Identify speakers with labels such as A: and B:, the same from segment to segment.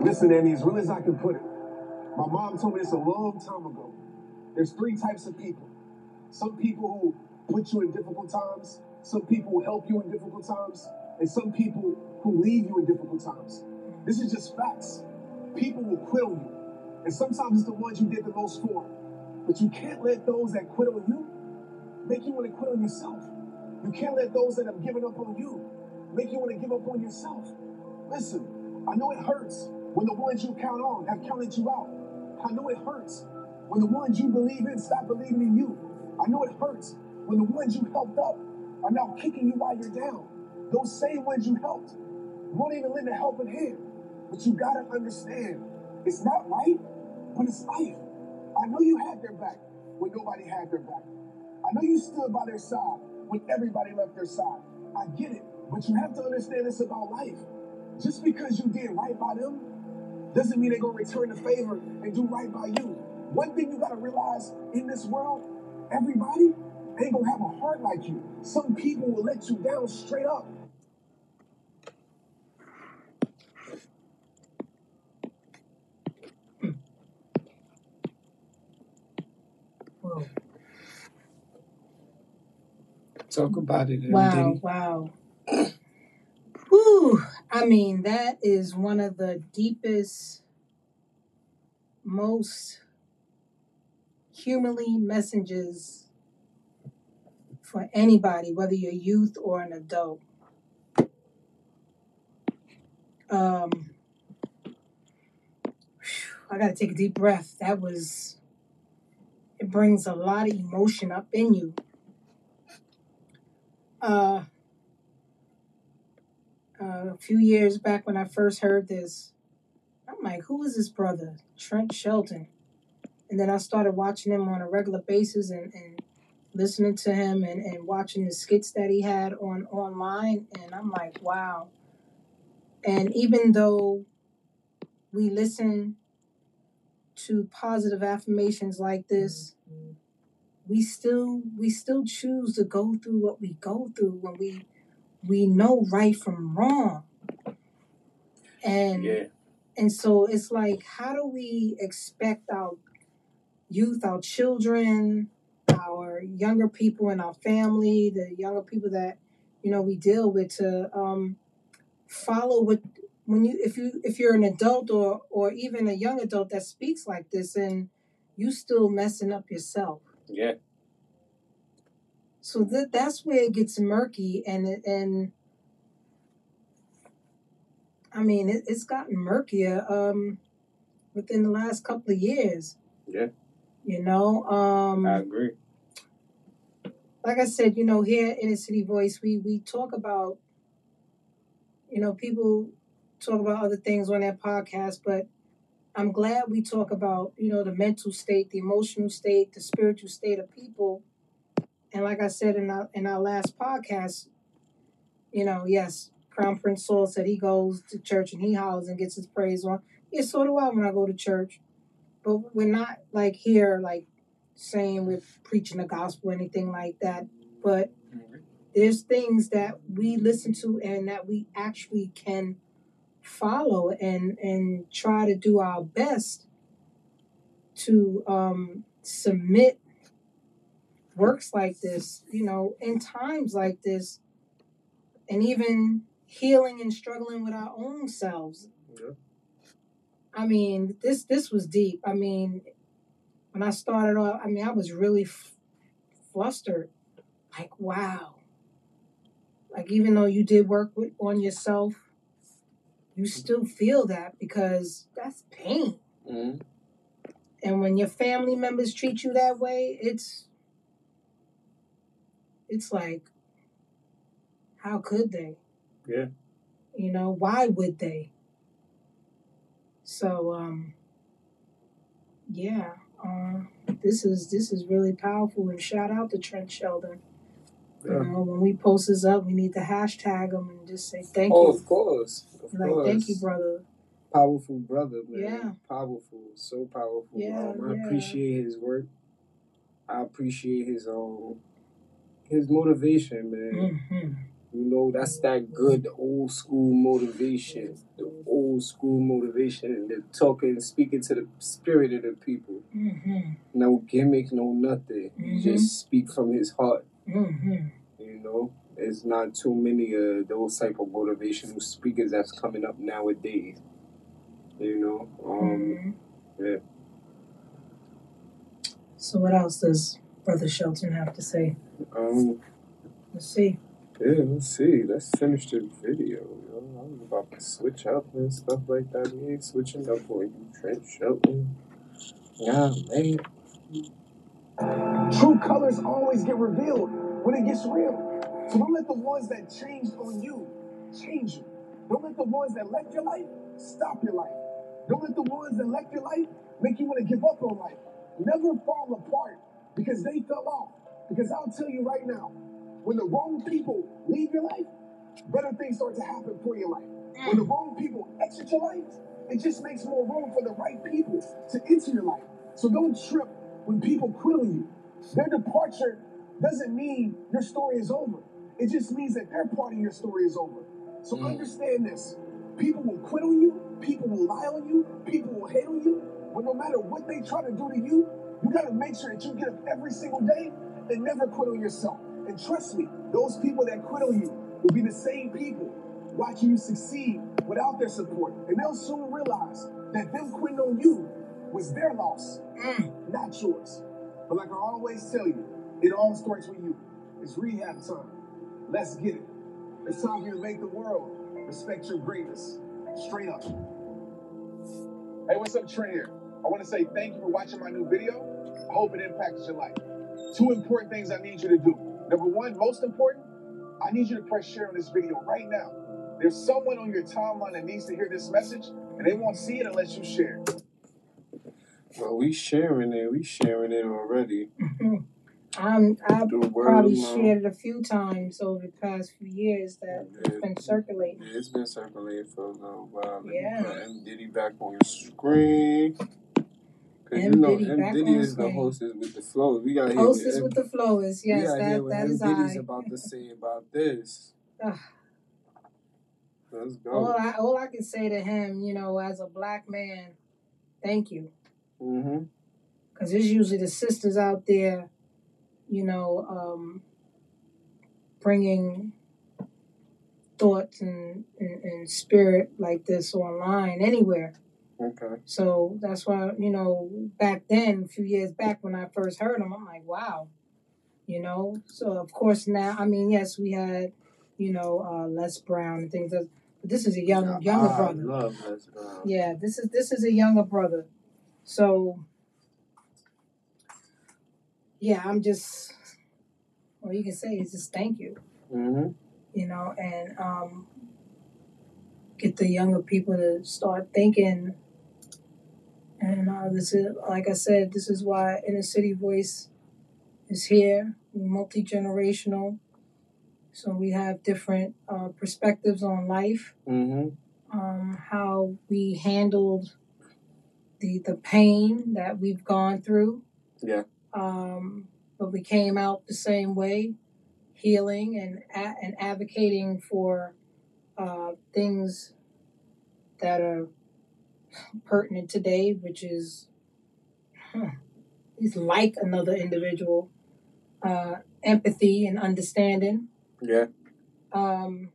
A: Listen, Andy, as real as I can put it, my mom told me this a long time ago. There's three types of people. Some people who put you in difficult times, some people who help you in difficult times, and some people who leave you in difficult times. This is just facts. People will quit on you. And sometimes it's the ones you did the most for. But you can't let those that quit on you make you want to quit on yourself. You can't let those that have given up on you make you want to give up on yourself. Listen, I know it hurts when the ones you count on have counted you out. I know it hurts when the ones you believe in stop believing in you. I know it hurts when the ones you helped up are now kicking you while you're down. Those same ones you helped won't even lend a helping hand. But you gotta understand, it's not right, but it's life. I know you had their back when nobody had their back. I know you stood by their side when everybody left their side. I get it, but you have to understand this about life. Just because you did right by them doesn't mean they're gonna return the favor and do right by you. One thing you gotta realize in this world, everybody ain't gonna have a heart like you. Some people will let you down straight up.
B: Whoa.
C: Talk about it, um,
B: Wow, wow. Whew. I mean, that is one of the deepest, most humanly messages for anybody, whether you're youth or an adult. Um, I got to take a deep breath. That was, it brings a lot of emotion up in you. Uh, uh, a few years back when I first heard this, I'm like, who is this brother? Trent Shelton. And then I started watching him on a regular basis and, and listening to him and, and watching the skits that he had on online. And I'm like, wow. And even though we listen to positive affirmations like this, we still we still choose to go through what we go through when we we know right from wrong. And
C: Yeah.
B: and so it's like how do we expect our youth, our children, our younger people in our family, the younger people that you know we deal with to um, follow what when you if you if you're an adult or or even a young adult that speaks like this and you still messing up yourself.
C: Yeah.
B: So that that's where it gets murky and and I mean it, it's gotten murkier um within the last couple of years.
C: Yeah.
B: You know, um
C: I agree.
B: like I said, you know, here in the City Voice, we we talk about, you know, people talk about other things on their podcast, but I'm glad we talk about, you know, the mental state, the emotional state, the spiritual state of people. And like I said in our in our last podcast, you know, yes, Crown Prince Saul said he goes to church and he hollers and gets his praise on. Yeah, so do I when I go to church. But we're not like here, like saying we're preaching the gospel or anything like that. But there's things that we listen to and that we actually can follow and and try to do our best to um, submit works like this, you know, in times like this, and even healing and struggling with our own selves.
C: Yeah.
B: I mean, this this was deep. I mean, when I started off, I mean, I was really f- flustered. Like, wow. Like, even though you did work with, on yourself, you still feel that because that's pain.
C: hmm
B: And when your family members treat you that way, it's it's like, how could they?
C: Yeah.
B: You know, why would they? So, um, yeah, uh, this is this is really powerful. And shout out to Trent Shelton. You
C: Yeah.
B: know, when we post this up, we need to hashtag him and just say thank
C: Oh,
B: you.
C: of course. Of
B: Like,
C: course.
B: thank you, brother.
C: Powerful brother, man.
B: Yeah.
C: Powerful. So powerful.
B: Yeah,
C: um, I
B: yeah.
C: appreciate his work. I appreciate his um his motivation, man.
B: hmm
C: You know, that's that good old school motivation. The old school motivation and they're talking, speaking to the spirit of the people.
B: Mm-hmm.
C: No gimmick, no nothing.
B: Mhm.
C: just speak from his heart.
B: Mm-hmm.
C: You know, there's not too many of those type of motivational speakers that's coming up nowadays. You know, um,
B: hmm
C: yeah.
B: So what else does Brother Shelton have to say?
C: Um,
B: Let's see.
C: yeah. Let's see. Let's finish the video. Yo. I was about to switch up and stuff like that. We ain't switching up for you, Trent Shelton. Yeah, man.
A: True colors always get revealed when it gets real. So don't let the ones that changed on you change you. Don't let the ones that left your life stop your life. Don't let the ones that left your life make you want to give up on life. Never fall apart because they fell off. Because I'll tell you right now, when the wrong people leave your life, better things start to happen for your life. When the wrong people exit your life, it just makes more room for the right people to enter your life. So don't trip when people quit on you. Their departure doesn't mean your story is over. It just means that their part of your story is over. So
C: Mm.
A: understand this. People will quit on you, people will lie on you, people will hate on you, but no matter what they try to do to you, you gotta make sure that you get up every single day and never quit on yourself. And trust me, those people that quit on you will be the same people watching you succeed without their support. And they'll soon realize that them quitting on you was their loss,
B: Mm.
A: not yours. But like I always tell you, it all starts with you. It's rehab time. Let's get it. It's time for you to make the world respect your greatness. Straight up. Hey, what's up, Trent here? I want to say thank you for watching my new video. I hope it impacted your life. Two important things I need you to do. Number one, most important, I need you to press share on this video right now. There's someone on your timeline that needs to hear this message, and they won't see it unless you share.
C: Well, we sharing it. We sharing it already. Mm-hmm.
B: Um, I'm, I've
C: The word
B: probably
C: of mouth.
B: shared it a few times over the past few years that it's been circulating.
C: Yeah, it's been circulating for a little while. Let me
B: Yeah.
C: put M Diddy back on your screen. Cause you
B: M.
C: know
B: Diddy
C: M Diddy is the hostess with the flow. We hear
B: Hostess with the flow
C: is
B: Yes, that
C: what
B: that
C: M
B: is
C: Diddy's
B: I.
C: about to say about this. Let's go. all.
B: I all I can say to him, you know, as a black man, thank you,
C: Mm-hmm.
B: because it's usually the sisters out there, you know, um, bringing thoughts and, and, and spirit like this online anywhere.
C: Okay.
B: So that's why, you know, back then, a few years back when I first heard him, I'm like, wow, you know. So of course now, I mean, yes, we had, you know, uh, Les Brown and things. But this is a young,
C: Now,
B: younger
C: I
B: brother.
C: love Les Brown.
B: Yeah, this is this is a younger brother. So yeah, I'm just all you can say is just thank you,
C: Mm-hmm.
B: you know, and um get the younger people to start thinking uh, this is like I said, this is why Inner City Voice is here, multi generational. So we have different uh, perspectives on life
C: Mm-hmm.
B: um, how we handled the the pain that we've gone through.
C: Yeah.
B: Um, but we came out the same way, healing and and advocating for uh, things that are pertinent today, which is huh, is like another individual, uh, empathy and understanding.
C: Yeah.
B: Um,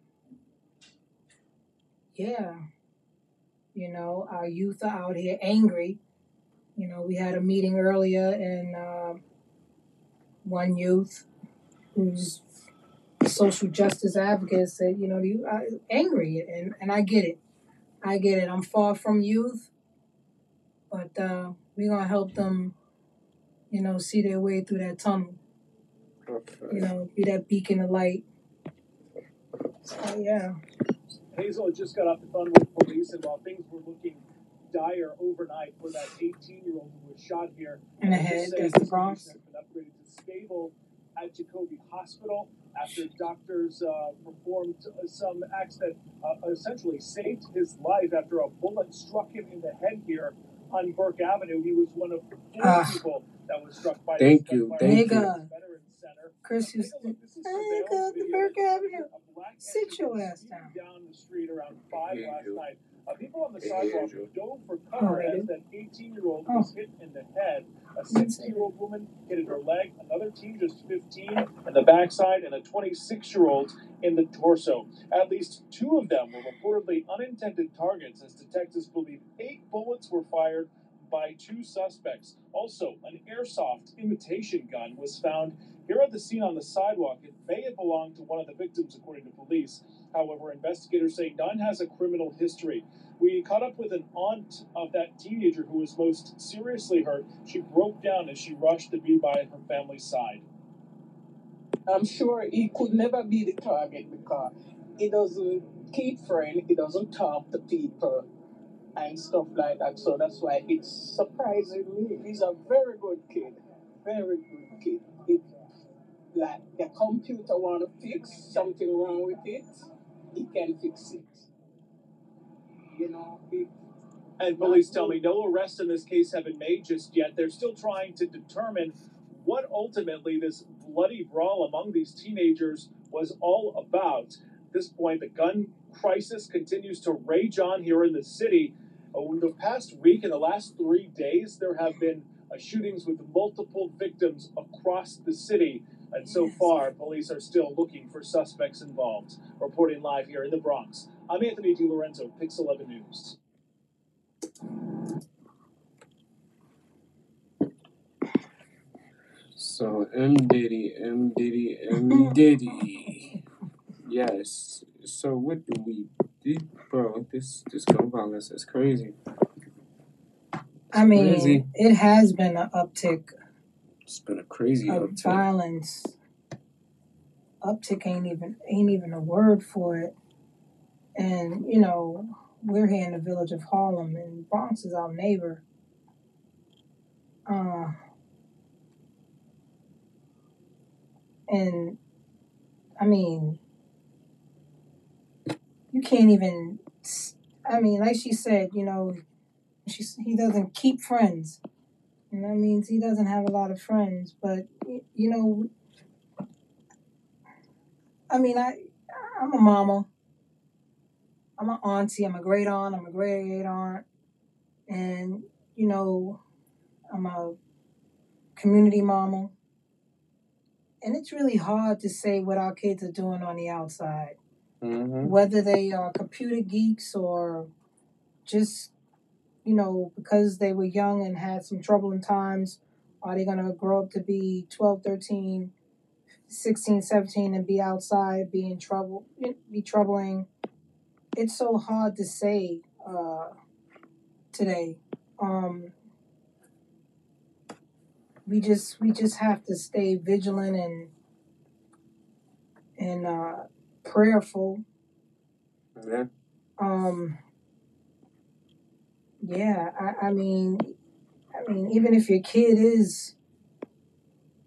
B: yeah, you know, our youth are out here angry. You know, we had a meeting earlier, and uh, one youth who's social justice advocate said, you know, you are angry, and and I get it, I get it. I'm far from youth, but uh, we're gonna help them, you know, see their way through that tunnel. You know, be that beacon of light. So yeah.
D: Hazel had just got off the phone with police, and while things were looking dire overnight for that 18-year-old who was shot here,
B: In the head, that's the Bronx.
D: been upgraded to stable at Jacobi Hospital after doctors uh, performed some acts that uh, essentially saved his life after a bullet struck him in the head here on Burke Avenue. He was one of four
B: Ah.
D: people that was struck by
C: Thank you,
D: gunfire.
C: thank
B: you.
D: Veteran Center.
B: Chris
D: Take
B: used
D: a
B: to.
D: look. Is
B: I
D: surveillance
B: got the Burke Avenue.
D: a
B: Sit your ass down.
D: down the street around five last
C: Angel.
D: night. Uh, people on the
C: Hey,
D: sidewalk
C: Angel.
D: dove for cover as
B: do.
D: that 18-year-old
B: Oh,
D: was hit in the head. A
B: didn't say that.
D: 60-year-old woman hit in her leg, another teen just 15 in the backside, and a 26-year-old in the torso. At least two of them were reportedly unintended targets, as detectives believe eight bullets were fired by two suspects. Also, an airsoft imitation gun was found here at the scene on the sidewalk. It may have belonged to one of the victims, according to police. However, investigators say none has a criminal history. We caught up with an aunt of that teenager who was most seriously hurt. She broke down as she rushed to be by her family's side.
E: I'm sure he could never be the target because he doesn't keep friends, he doesn't talk to people and stuff like that. So that's why it's surprising me. He's a very good kid, very good kid. If like the computer want to fix something wrong with it, he can fix it. You know, it,
D: And police tell me no arrests in this case have been made just yet. They're still trying to determine what ultimately this bloody brawl among these teenagers was all about. At this point, the gun crisis continues to rage on here in the city. Over the past week and the last three days, there have been uh, shootings with multiple victims across the city. And so
B: Yes.
D: far, police are still looking for suspects involved. Reporting live here in the Bronx, I'm Anthony DiLorenzo, Pix 11 News.
C: So M Diddy, M Diddy, M Diddy. Yes. So what do we bro? This this gun violence is crazy.
B: I
C: Crazy.
B: mean, it has been an uptick
C: It's been a crazy
B: of
C: uptick.
B: violence. Uptick ain't even ain't even a word for it. And you know, we're here in the village of Harlem, and Bronx is our neighbor. Uh, and I mean, you can't even. I mean, like she said, you know, she he doesn't keep friends, and that means he doesn't have a lot of friends. But you know, I mean, I I'm a mama. I'm an auntie. I'm a great aunt. I'm a great aunt, and you know, I'm a community mama. And it's really hard to say what our kids are doing on the outside,
C: Mm-hmm.
B: whether they are computer geeks or just, you know, because they were young and had some troubling times, are they going to grow up to be 12, 13, 16, 17 and be outside, be in trouble, be troubling? It's so hard to say uh, today. Um, we just we just have to stay vigilant and and uh, prayerful.
C: Yeah.
B: Um, yeah, I, I mean, I mean, even if your kid is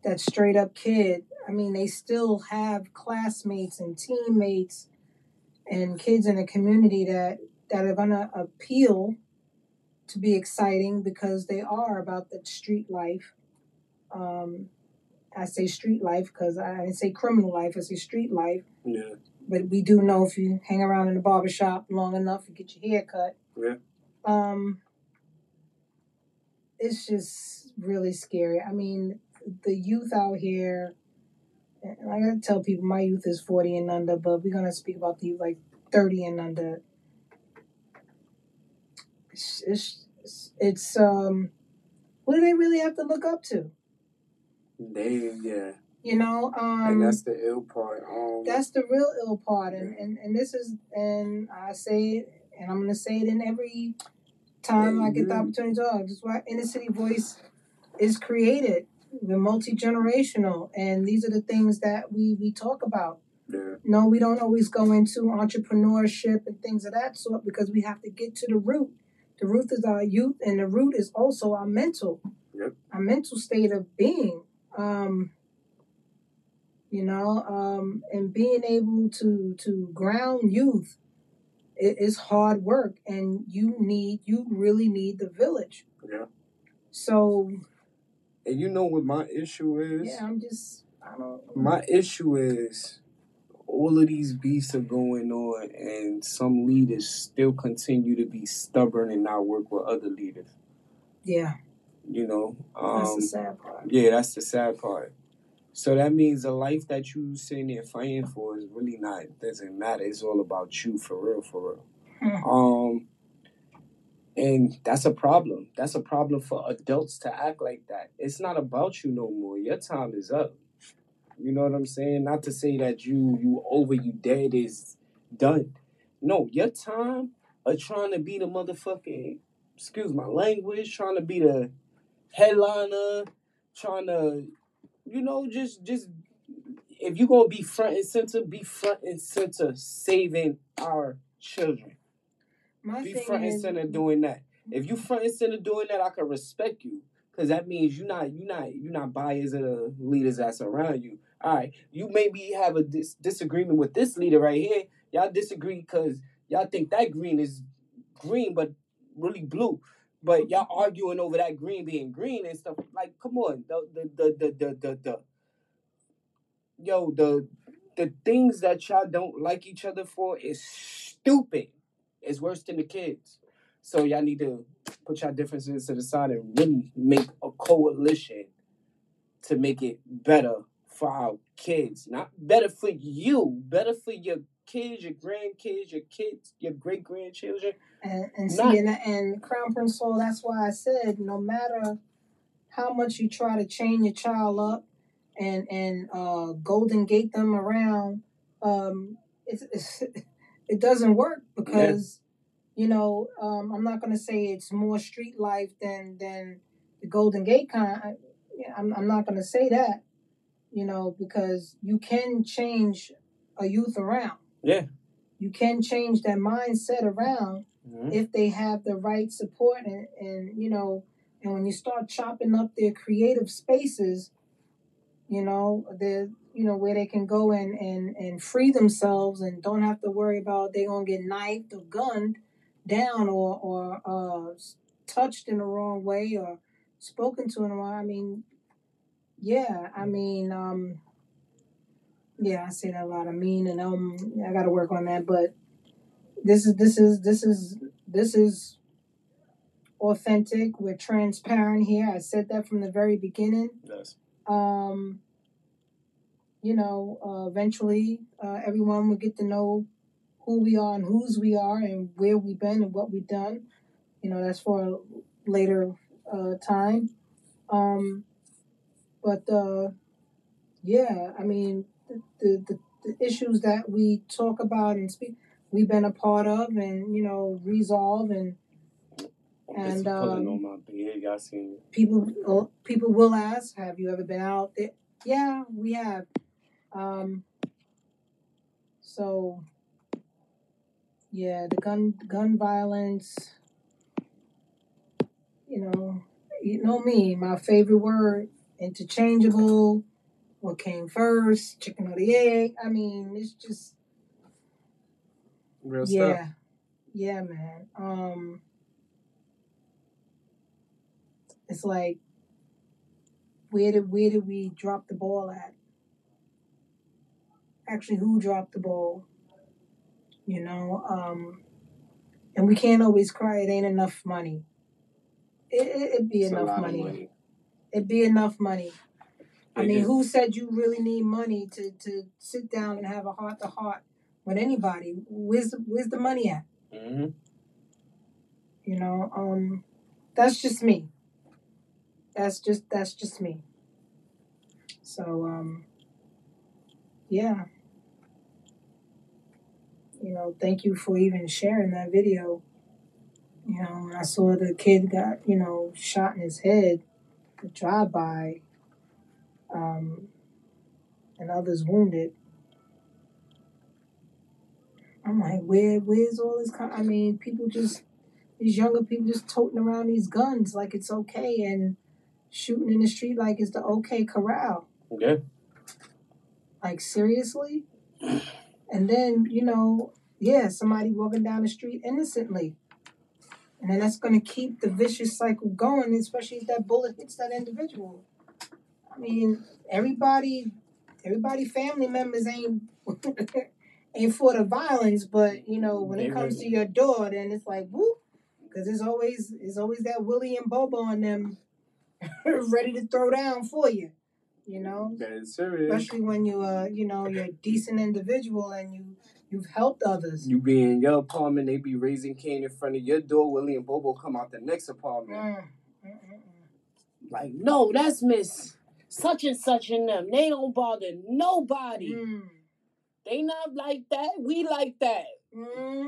B: that straight up kid, I mean, they still have classmates and teammates and kids in the community that that are gonna appeal to be exciting because they are about the street life. Um, I say street life because I didn't say criminal life. I say street life.
C: Yeah.
B: But we do know if you hang around in the barber shop long enough and get your hair cut,
C: Yeah.
B: um, it's just really scary. I mean, the youth out here, and I gotta tell people my youth is 40 and under, but we're gonna speak about the youth like 30 and under. It's, it's, it's, it's um, what do they really have to look up to?
C: They yeah.
B: You know, um,
C: and that's the ill part. Um
B: That's the real ill part, and, and and this is, and I say it, and I'm gonna say it in every time I get the opportunity to talk. This is why Inner City Voice is created. We're multi generational, and these are the things that we we talk about.
C: yeah.
B: No, we don't always go into entrepreneurship and things of that sort because we have to get to the root. The root is our youth, and the root is also our mental,
C: Yep.
B: our mental state of being. Um, you know, um, and being able to to ground youth it is hard work, and you need you really need the village.
C: Yeah.
B: So
C: And you know what my issue is?
B: yeah, I'm just I don't.
C: My issue is all of these beasts are going on, and some leaders still continue to be stubborn and not work with other leaders.
B: Yeah,
C: You know,
B: that's the
C: um,
B: sad part.
C: yeah, that's the sad part. So that means the life that you sitting there fighting for is really not doesn't matter. It's all about you for real, for real.
B: Hmm.
C: Um, and that's a problem. That's a problem for adults to act like that. It's not about you no more. Your time is up. You know what I'm saying? Not to say that you you over, you dead is done. No, your time of trying to be the motherfucking excuse my language, trying to be the headliner, trying to you know, just just if you're gonna be front and center, be front and center saving our children.
B: My
C: Be front and center doing that. If you front and center doing that, I can respect you. Cause that means you're not you not you not biased of the leaders that's around you. All right, you maybe have a dis- disagreement with this leader right here. Y'all disagree because y'all think that green is green, but really blue. But y'all arguing over that green being green and stuff. Like, come on, the the the the the the, the yo the the things that y'all don't like each other for is stupid. It's worse than the kids. So y'all need to put your differences to the side and really make a coalition to make it better for our kids. Not better for you, better for your kids, your grandkids, your kids, your great grandchildren.
B: and, and see, and, and Crown Prince Saul, that's why I said no matter how much you try to chain your child up and and uh, Golden Gate them around, um, it's, it's, it doesn't work
C: yeah.
B: because you know um, I'm not gonna say it's more street life than than the Golden Gate kind. I, yeah, I'm I'm not gonna say that, you know, because you can change a youth around.
C: Yeah.
B: You can change that mindset around
C: Mhm.
B: if they have the right support and, and you know and when you start chopping up their creative spaces you know the you know where they can go and and and free themselves and don't have to worry about they're gonna get knifed or gunned down or or uh touched in the wrong way or spoken to in the wrong i mean yeah i mean um yeah i say that a lot i mean and um i gotta work on that but this is this is this is this is authentic. We're transparent here. I said that from the very beginning.
C: Yes.
B: um you know uh, eventually uh, everyone will get to know who we are and whose we are and where we've been and what we've done. You know that's for a later uh, time. Um but uh yeah i mean the, the the the issues that we talk about and speak we've been a part of and you know resolve and and um
C: seen
B: people uh, people will ask have you ever been out there? Yeah we have. Um so yeah the gun gun violence you know you know me my favorite word interchangeable what came first chicken or the egg? I mean it's just
C: Real stuff.
B: yeah. Yeah man. Um it's like where did where did we drop the ball at? Actually who dropped the ball? You know um and we can't always cry. It ain't enough money. It, it, it'd be
C: It's
B: enough money.
C: money.
B: it'd be enough money i mean
C: just
B: who said you really need money to to sit down and have a heart to heart with anybody? Where's the, where's the money at?
C: Hmm
B: you know um that's just me. That's just that's just me. So um yeah. You know thank you for even sharing that video. You know when i saw the kid got you know shot in his head the drive by um and others wounded i'm like where where's all this i mean people just these younger people just toting around these guns like it's okay and shooting in the street like it's the okay corral.
C: Yeah.
B: like seriously? And then you know yeah somebody walking down the street innocently. And then that's going to keep the vicious cycle going especially if that bullet hits that individual i mean everybody everybody family members ain't ain't for the violence, but you know when
C: They
B: it comes
C: ready.
B: to your door, then it's like whoop, because it's always it's always that Willie and Bobo and them ready to throw down for you, you know.
C: That is serious.
B: Especially when you uh you know you're a decent individual and you you've helped others.
C: You be in your apartment, they be raising Cain in front of your door. Willie and Bobo come out the next apartment.
B: Mm, mm, mm, mm.
C: Like, no, that's Miss such and such and them. They don't bother nobody.
B: Mm.
C: They not like that. We like that.
B: hmm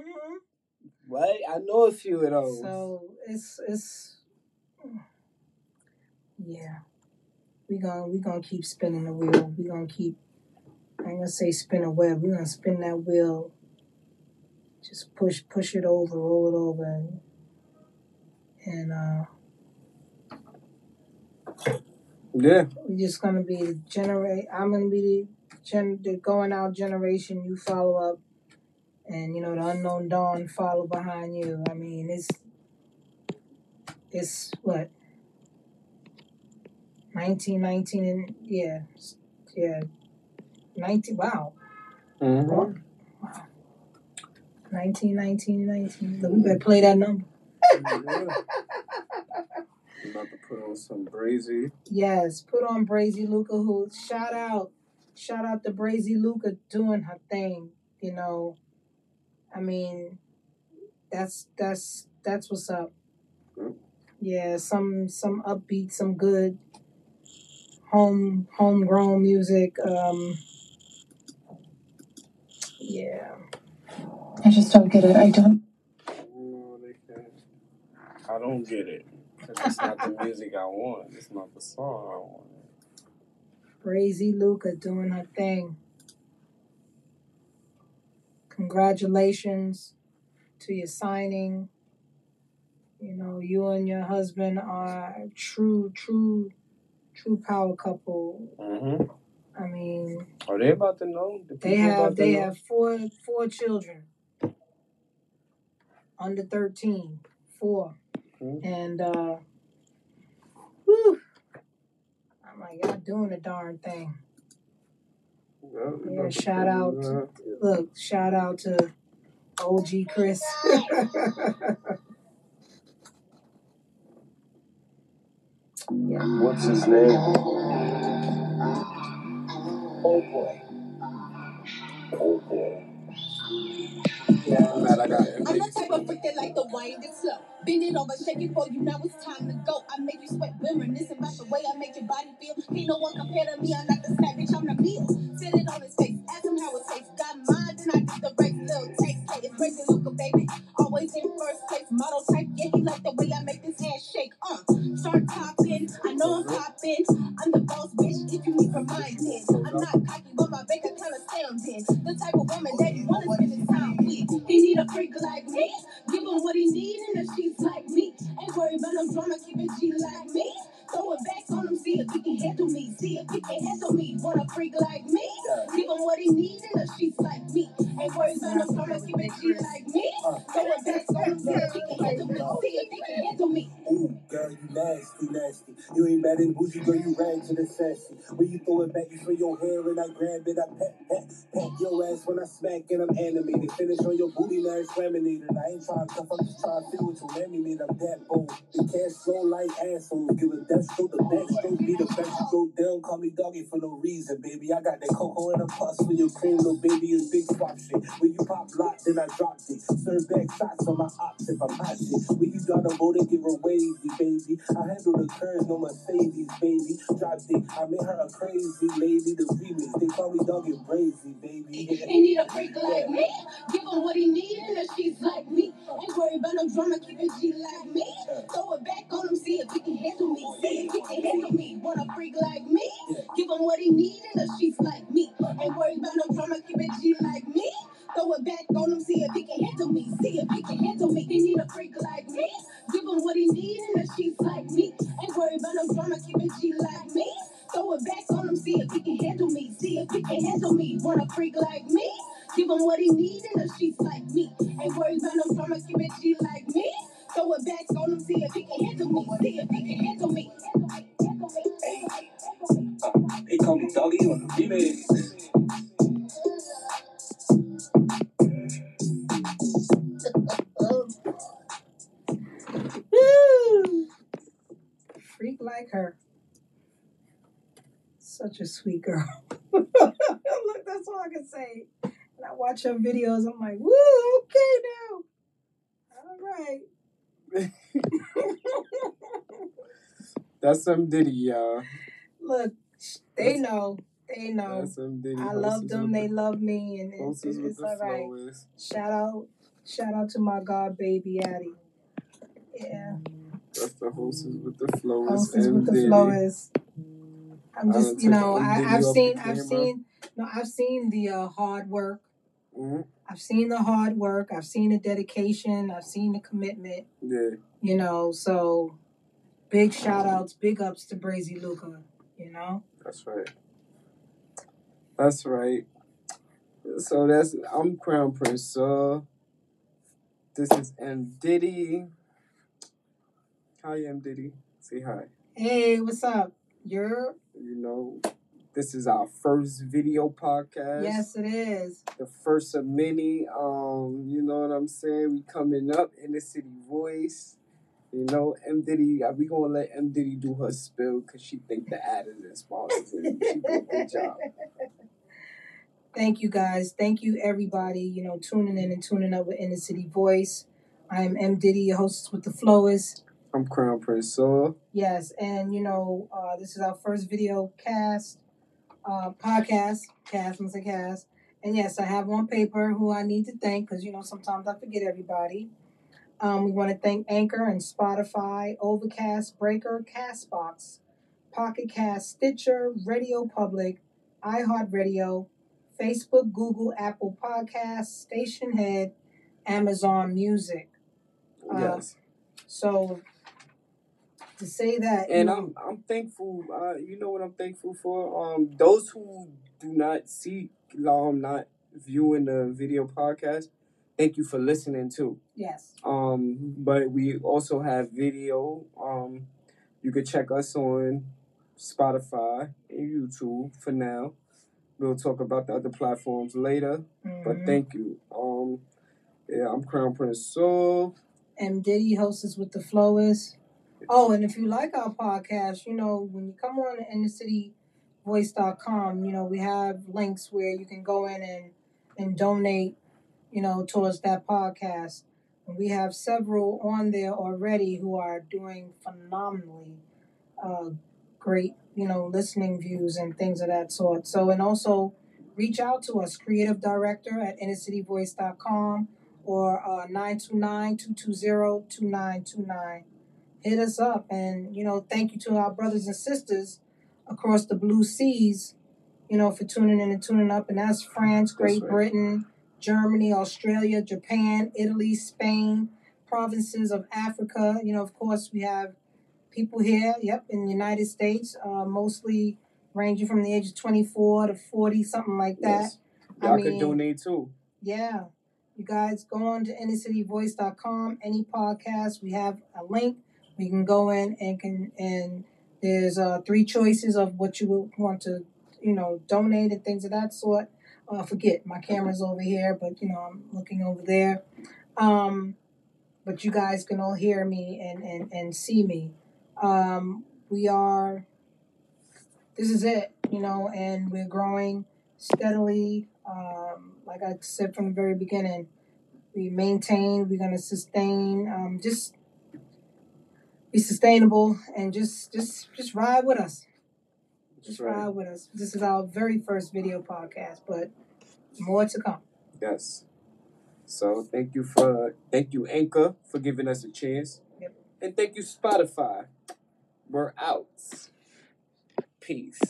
C: Right? I know a few of those.
B: So it's it's yeah. We gonna we gonna keep spinning the wheel. We gonna keep I ain't gonna say spin a web. We gonna spin that wheel. Just push push it over, roll it over, and, and uh,
C: yeah.
B: We're just gonna be the generate. I'm gonna be the gen the going out generation. You follow up, and you know the unknown dawn follow behind you. I mean it's it's what 1919 and yeah yeah 19 wow
C: Mm-hmm.
B: wow 19 19 19 we better play that number
C: I'm about to put on some brazy.
B: yes put on Brazy Luca who shout out shout out to Brazy Luca doing her thing you know I mean that's that's that's what's up
C: Yep.
B: yeah some some upbeat some good home homegrown music um yeah
F: I just don't get it. I don't.
C: No, they can't. I don't get it. It's not the music I want. It's not the song I want.
B: Brazy Luca doing her thing. Congratulations to your signing. You know, you and your husband are a true, true, true power couple.
C: Mm-hmm.
B: I mean,
C: Are they about to know? The
B: they have they have four four children under 13 four
C: Mhm.
B: and uh whew, i'm like y'all doing the darn thing
C: Yeah,
B: yeah shout out
C: it, uh,
B: look shout out to og chris yeah
A: What's his name?
E: Oh boy.
A: Oh boy.
C: I'm mad I got
G: I'm the type of freak that like to wind it slow. Bend it over, shake it for you, now it's time to go. I make you sweat, reminiscing about the way I make your body feel. Ain't no one compared to me, I'm not the snack, bitch, I'm the meal. Sit it on his face, ask him how it tastes. Got mine, then I get the race, little taste. Hey, it's crazy, look baby. Always in first place, model type, yeah, he like the way I make this ass shake. Uh, start popping, I know I'm popping. I'm the boss, bitch, if you need reminding. I'm not cocky, like
H: Bad in bougie, girl, you to the sassy. When you throw it back, you swing your hair and I grab it, I pat, pat, pat your ass when I smack and I'm animated. Finish on your booty, now it's laminated. I ain't trying to cuff, I'm just trying to feel what you mean. I'm that bold. The cash flow like assholes. Give a death stroke, the backstroke, be the best stroke down. Call me doggy for no reason, baby. I got that cocoa and a puss for your cream, little baby, is big swap shit. When you pop lock, then I drop it. Serve back shots on my ops if I'm hot shit. When you drive the boat and give her wavy, baby. I handle the curves, no Mercedes, baby. Drop it. I made her a crazy lady. The remix, they call me doggy crazy, baby.
G: He need a freak like me. Give him what he need and if she's like me. Ain't worried about no drama, keep it G like me. Throw it back on him, see if he can handle me. Oh, see if he can handle me. Want a freak like me? Give him what he need and if she's like me. Ain't worried about no drama, keep it G like me. Throw it back on him, see if he can handle me. See if he can handle me. He need a freak like me. Give him what he need and if she's like me. Ain't worried about no drama, keep it G like me. Throw it back on him, see if he can handle me. See if he can handle me. Want a freak like me? Give him what he need and if she's like me. Ain't worried about no drama, keep it G like me. Throw it back on him, see if he can handle me. See if he can handle me.
H: Hey, uh, they me doggy on the.
B: Such a sweet girl. Look, that's all I can say. And I watch her videos. I'm like, woo, okay now. All right.
C: That's some Diddy, y'all.
B: Look, they know. They know.
C: That's some Diddy.
B: I love them. They
C: the-
B: love me, and it's, it's,
C: with
B: it's
C: the
B: all right.
C: flowers.
B: Shout out, shout out to my god baby Addie. Yeah,
C: That's the hostess with the flowers.
B: hostess with the
C: Diddy.
B: flowers. I'm just, you know. I, I've seen, I've seen, no, I've seen the uh, hard work.
C: Mhm.
B: I've seen the hard work. I've seen the dedication. I've seen the commitment.
C: Yeah.
B: You know, so big shout outs, big ups to Brazy Luca. You know,
C: That's right. That's right. So that's I'm Crown Prince. Uh, this is M Diddy. Hi, M Diddy. Say hi.
B: hey, what's up? You're
C: You know, this is our first video podcast.
B: yes, it is.
C: The first of many. Um, you know what I'm saying? We coming up in the city voice. You know, M Diddy. uh, We gonna let M Diddy do her spill because she think the ad is and sponsors it. She did a good job.
B: Thank you guys. Thank you everybody, you know, tuning in and tuning up with Inner City Voice. I am M. Diddy, your hostess with the Flowers.
C: I'm Crown Prince Saul.
B: Yes, and you know, uh, this is our first video cast, uh, podcast, cast, I'm say cast. And yes, I have on paper who I need to thank because you know sometimes I forget everybody. Um, we want to thank Anchor and Spotify, Overcast, Breaker, Castbox, Pocket Cast, Stitcher, Radio Public, iHeartRadio, Facebook, Google, Apple Podcasts, Station Head, Amazon Music. Uh,
C: Yes.
B: So to say that, you
C: and
B: know,
C: I'm I'm thankful. Uh, you know what I'm thankful for? Um, those who do not see, um, not viewing the video podcast, thank you for listening too.
B: yes,
C: Um, but we also have video. Um, you could check us on Spotify and YouTube for now. We'll talk about the other platforms later. But
B: Mhm.
C: thank you. Um, yeah, I'm Crown Prince Saul.
B: M. Diddy hosts with the Flowers. Oh, and if you like our podcast, you know, when you come on to innercityvoice.com, you know, we have links where you can go in and, and donate, you know, towards that podcast. And we have several on there already who are doing phenomenally uh, great, you know, listening views and things of that sort. So, and also reach out to us, creative director at innercityvoice.com or uh, 929-220-2929. Hit us up. And, you know, thank you to our brothers and sisters across the blue seas, you know, for tuning in and tuning up. And that's France, Great
C: right.
B: Britain, Germany, Australia, Japan, Italy, Spain, provinces of Africa. You know, of course, we have people here, yep, in the United States, uh, mostly ranging from the age of 24 to 40, something like that.
C: Yes.
B: I
C: Y'all
B: mean-
C: could donate too.
B: Yeah. You guys go on to innercityvoice.com, any podcast, we have a link. We can go in and can and there's uh three choices of what you want to, you know, donate and things of that sort. Uh forget my camera's over here, but you know, I'm looking over there. Um but you guys can all hear me and and, and see me. Um we are this is it, you know, and we're growing steadily. Um, like I said from the very beginning, we maintain, we're gonna sustain, um, just be sustainable and just just just ride with us. Just
C: right.
B: ride with us. This is our very first video podcast, but more to come.
C: Yes. So thank you for thank you Anchor for giving us a chance.
B: Yep.
C: And thank you Spotify. We're out. Peace.